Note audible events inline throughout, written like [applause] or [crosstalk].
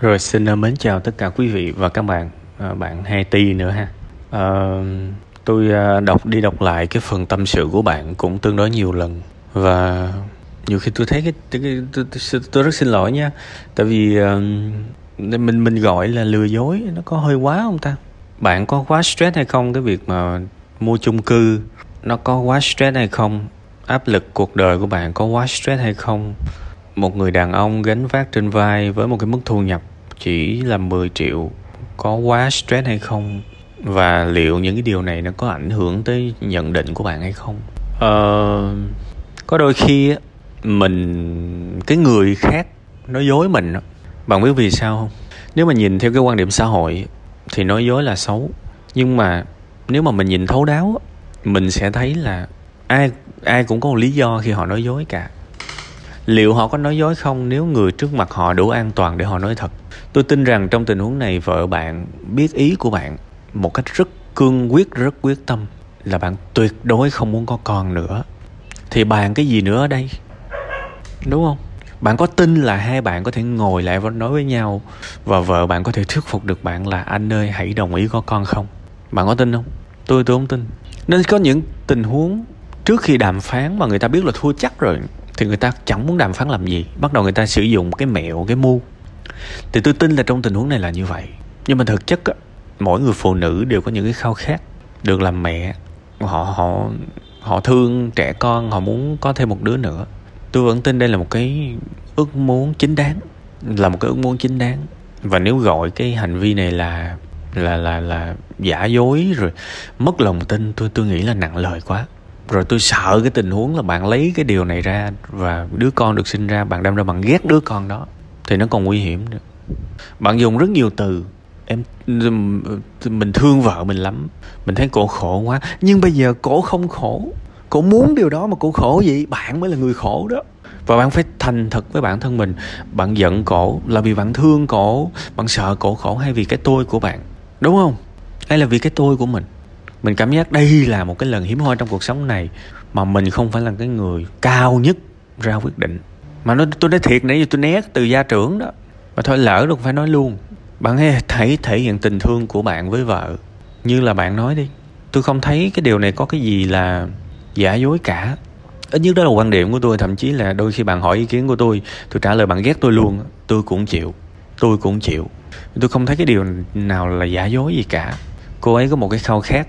Rồi xin ờ, mến chào tất cả quý vị và các bạn, à, bạn hai ti nữa ha. À, tôi đọc đi đọc lại cái phần tâm sự của bạn cũng tương đối nhiều lần và nhiều khi tôi thấy cái, cái, cái tôi, tôi, tôi rất xin lỗi nha, tại vì uh, mình mình gọi là lừa dối nó có hơi quá không ta? Bạn có quá stress hay không cái việc mà mua chung cư nó có quá stress hay không? Áp lực cuộc đời của bạn có quá stress hay không? Một người đàn ông gánh vác trên vai với một cái mức thu nhập chỉ là 10 triệu có quá stress hay không? Và liệu những cái điều này nó có ảnh hưởng tới nhận định của bạn hay không? Ờ, có đôi khi mình cái người khác nói dối mình bạn biết vì sao không? Nếu mà nhìn theo cái quan điểm xã hội thì nói dối là xấu. Nhưng mà nếu mà mình nhìn thấu đáo mình sẽ thấy là ai ai cũng có một lý do khi họ nói dối cả liệu họ có nói dối không nếu người trước mặt họ đủ an toàn để họ nói thật? Tôi tin rằng trong tình huống này vợ bạn biết ý của bạn một cách rất cương quyết, rất quyết tâm là bạn tuyệt đối không muốn có con nữa. Thì bàn cái gì nữa ở đây? Đúng không? Bạn có tin là hai bạn có thể ngồi lại và nói với nhau và vợ bạn có thể thuyết phục được bạn là anh ơi, hãy đồng ý có con không? Bạn có tin không? Tôi tôi không tin. Nên có những tình huống trước khi đàm phán mà người ta biết là thua chắc rồi thì người ta chẳng muốn đàm phán làm gì. Bắt đầu người ta sử dụng cái mẹo cái mưu thì tôi tin là trong tình huống này là như vậy. Nhưng mà thực chất á, mỗi người phụ nữ đều có những cái khao khát được làm mẹ. Họ họ họ thương trẻ con họ muốn có thêm một đứa nữa. Tôi vẫn tin đây là một cái ước muốn chính đáng là một cái ước muốn chính đáng. Và nếu gọi cái hành vi này là là là là giả dối rồi mất lòng tin tôi tôi nghĩ là nặng lời quá rồi tôi sợ cái tình huống là bạn lấy cái điều này ra và đứa con được sinh ra, bạn đâm ra bạn ghét đứa con đó, thì nó còn nguy hiểm nữa. Bạn dùng rất nhiều từ. Em mình thương vợ mình lắm. Mình thấy cổ khổ quá. Nhưng bây giờ cổ không khổ. Cổ muốn điều đó mà cổ khổ gì bạn mới là người khổ đó. Và bạn phải thành thật với bản thân mình. Bạn giận cổ là vì bạn thương cổ. Bạn sợ cổ khổ hay vì cái tôi của bạn. Đúng không? Hay là vì cái tôi của mình? Mình cảm giác đây là một cái lần hiếm hoi trong cuộc sống này mà mình không phải là cái người cao nhất ra quyết định. Mà nó, tôi nói thiệt nãy giờ tôi né từ gia trưởng đó. Mà thôi lỡ được phải nói luôn. Bạn hãy thể thể hiện tình thương của bạn với vợ. Như là bạn nói đi. Tôi không thấy cái điều này có cái gì là giả dối cả. Ít nhất đó là quan điểm của tôi. Thậm chí là đôi khi bạn hỏi ý kiến của tôi tôi trả lời bạn ghét tôi luôn. Tôi cũng chịu. Tôi cũng chịu. Tôi không thấy cái điều nào là giả dối gì cả. Cô ấy có một cái khao khát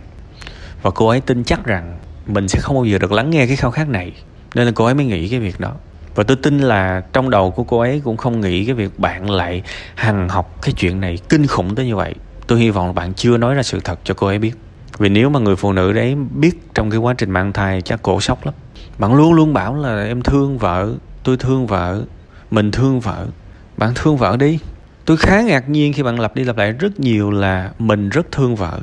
và cô ấy tin chắc rằng mình sẽ không bao giờ được lắng nghe cái khao khát này. Nên là cô ấy mới nghĩ cái việc đó. Và tôi tin là trong đầu của cô ấy cũng không nghĩ cái việc bạn lại hằng học cái chuyện này kinh khủng tới như vậy. Tôi hy vọng là bạn chưa nói ra sự thật cho cô ấy biết. Vì nếu mà người phụ nữ đấy biết trong cái quá trình mang thai chắc cổ sốc lắm. Bạn luôn luôn bảo là em thương vợ, tôi thương vợ, mình thương vợ. Bạn thương vợ đi. Tôi khá ngạc nhiên khi bạn lặp đi lặp lại rất nhiều là mình rất thương vợ.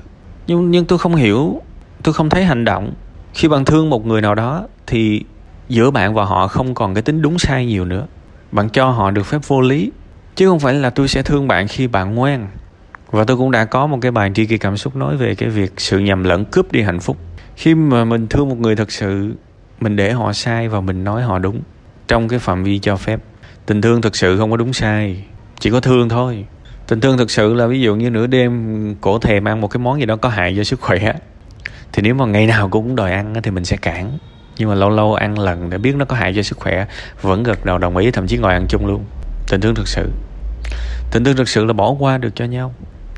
Nhưng nhưng tôi không hiểu tôi không thấy hành động. Khi bạn thương một người nào đó, thì giữa bạn và họ không còn cái tính đúng sai nhiều nữa. Bạn cho họ được phép vô lý, chứ không phải là tôi sẽ thương bạn khi bạn ngoan. Và tôi cũng đã có một cái bài tri kỳ cảm xúc nói về cái việc sự nhầm lẫn cướp đi hạnh phúc. Khi mà mình thương một người thật sự, mình để họ sai và mình nói họ đúng trong cái phạm vi cho phép. Tình thương thực sự không có đúng sai, chỉ có thương thôi. Tình thương thực sự là ví dụ như nửa đêm cổ thèm ăn một cái món gì đó có hại cho sức khỏe thì nếu mà ngày nào cũng đòi ăn thì mình sẽ cản. Nhưng mà lâu lâu ăn lần để biết nó có hại cho sức khỏe, vẫn gật đầu đồng ý, thậm chí ngồi ăn chung luôn. Tình thương thực sự. Tình thương thực sự là bỏ qua được cho nhau.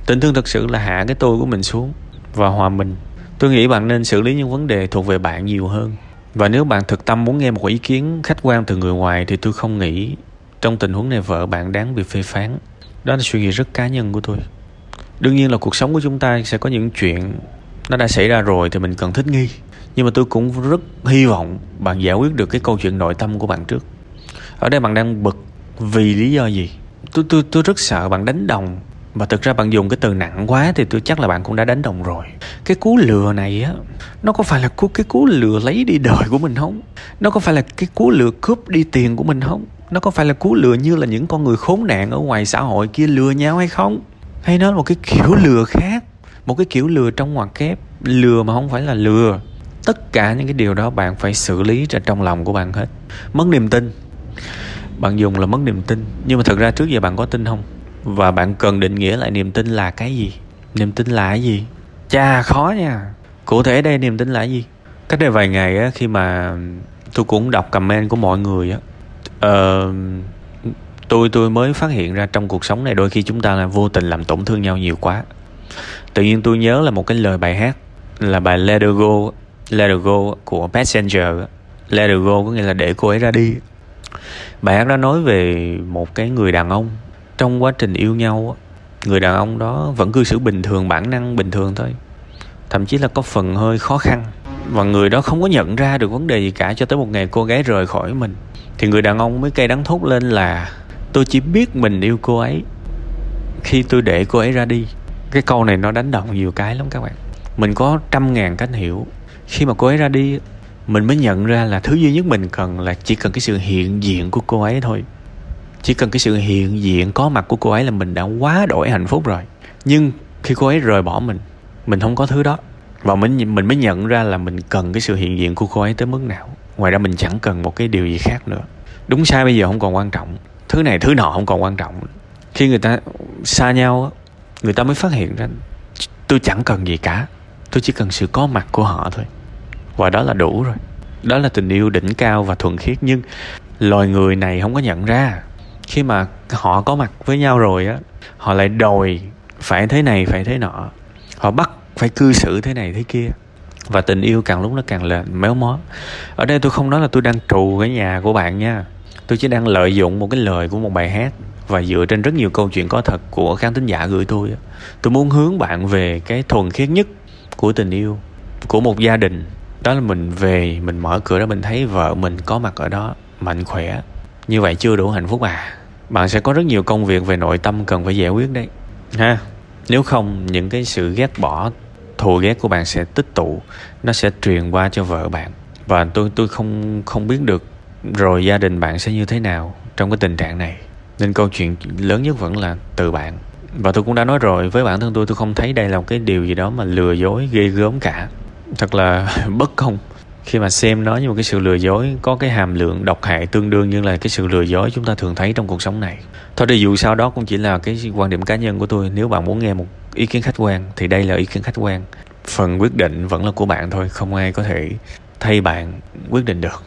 Tình thương thực sự là hạ cái tôi của mình xuống và hòa mình. Tôi nghĩ bạn nên xử lý những vấn đề thuộc về bạn nhiều hơn. Và nếu bạn thực tâm muốn nghe một ý kiến khách quan từ người ngoài thì tôi không nghĩ trong tình huống này vợ bạn đáng bị phê phán. Đó là suy nghĩ rất cá nhân của tôi. Đương nhiên là cuộc sống của chúng ta sẽ có những chuyện nó đã xảy ra rồi thì mình cần thích nghi. Nhưng mà tôi cũng rất hy vọng bạn giải quyết được cái câu chuyện nội tâm của bạn trước. Ở đây bạn đang bực vì lý do gì? Tôi tôi tôi rất sợ bạn đánh đồng. Và thực ra bạn dùng cái từ nặng quá thì tôi chắc là bạn cũng đã đánh đồng rồi. Cái cú lừa này á, nó có phải là cú, cái cú lừa lấy đi đời của mình không? Nó có phải là cái cú lừa cướp đi tiền của mình không? Nó có phải là cú lừa như là những con người khốn nạn ở ngoài xã hội kia lừa nhau hay không? Hay nó là một cái kiểu lừa khác? Một cái kiểu lừa trong ngoặc kép. Lừa mà không phải là lừa. Tất cả những cái điều đó bạn phải xử lý ra trong lòng của bạn hết. Mất niềm tin. Bạn dùng là mất niềm tin. Nhưng mà thật ra trước giờ bạn có tin không? Và bạn cần định nghĩa lại niềm tin là cái gì? Niềm tin là cái gì? Chà khó nha. Cụ thể đây niềm tin là cái gì? Cách đây vài ngày á khi mà tôi cũng đọc comment của mọi người á uh, tôi tôi mới phát hiện ra trong cuộc sống này đôi khi chúng ta là vô tình làm tổn thương nhau nhiều quá tự nhiên tôi nhớ là một cái lời bài hát, là bài Let Her Go, Let Her Go của Passenger. Let Her Go có nghĩa là để cô ấy ra đi. Bài hát đó nói về một cái người đàn ông trong quá trình yêu nhau người đàn ông đó vẫn cư xử bình thường, bản năng bình thường thôi. Thậm chí là có phần hơi khó khăn. Và người đó không có nhận ra được vấn đề gì cả cho tới một ngày cô gái rời khỏi mình. Thì người đàn ông mới cay đắng thốt lên là, tôi chỉ biết mình yêu cô ấy khi tôi để cô ấy ra đi cái câu này nó đánh động nhiều cái lắm các bạn. Mình có trăm ngàn cách hiểu. Khi mà cô ấy ra đi, mình mới nhận ra là thứ duy nhất mình cần là chỉ cần cái sự hiện diện của cô ấy thôi. Chỉ cần cái sự hiện diện có mặt của cô ấy là mình đã quá đổi hạnh phúc rồi. Nhưng khi cô ấy rời bỏ mình mình không có thứ đó. Và mình mình mới nhận ra là mình cần cái sự hiện diện của cô ấy tới mức nào. Ngoài ra mình chẳng cần một cái điều gì khác nữa. Đúng sai bây giờ không còn quan trọng. Thứ này thứ nọ không còn quan trọng. Khi người ta xa nhau người ta mới phát hiện ra, tôi chẳng cần gì cả. Tôi chỉ cần sự có mặt của họ thôi. Và đó là đủ rồi. Đó là tình yêu đỉnh cao và thuần khiết, nhưng loài người này không có nhận ra. Khi mà họ có mặt với nhau rồi á, họ lại đòi phải thế này, phải thế nọ. Họ bắt phải cư xử thế này, thế kia. Và tình yêu càng lúc nó càng lên méo mó. Ở đây tôi không nói là tôi đang trù cái nhà của bạn nha. Tôi chỉ đang lợi dụng một cái lời của một bài hát và dựa trên rất nhiều câu chuyện có thật của khán thính giả gửi tôi tôi muốn hướng bạn về cái thuần khiết nhất của tình yêu, của một gia đình. Đó là mình về, mình mở cửa ra, mình thấy vợ mình có mặt ở đó, mạnh khỏe. Như vậy chưa đủ hạnh phúc à? Bạn sẽ có rất nhiều công việc về nội tâm cần phải giải quyết đấy. Ha? Nếu không, những cái sự ghét bỏ, thù ghét của bạn sẽ tích tụ, nó sẽ truyền qua cho vợ bạn. Và tôi tôi không không biết được rồi gia đình bạn sẽ như thế nào trong cái tình trạng này nên câu chuyện lớn nhất vẫn là từ bạn. Và tôi cũng đã nói rồi, với bản thân tôi tôi không thấy đây là một cái điều gì đó mà lừa dối, ghê gớm cả. Thật là [laughs] bất công. Khi mà xem nó như một cái sự lừa dối, có cái hàm lượng độc hại tương đương như là cái sự lừa dối chúng ta thường thấy trong cuộc sống này. Thôi thì dù sao đó cũng chỉ là cái quan điểm cá nhân của tôi. Nếu bạn muốn nghe một ý kiến khách quan, thì đây là ý kiến khách quan. Phần quyết định vẫn là của bạn thôi, không ai có thể thay bạn quyết định được.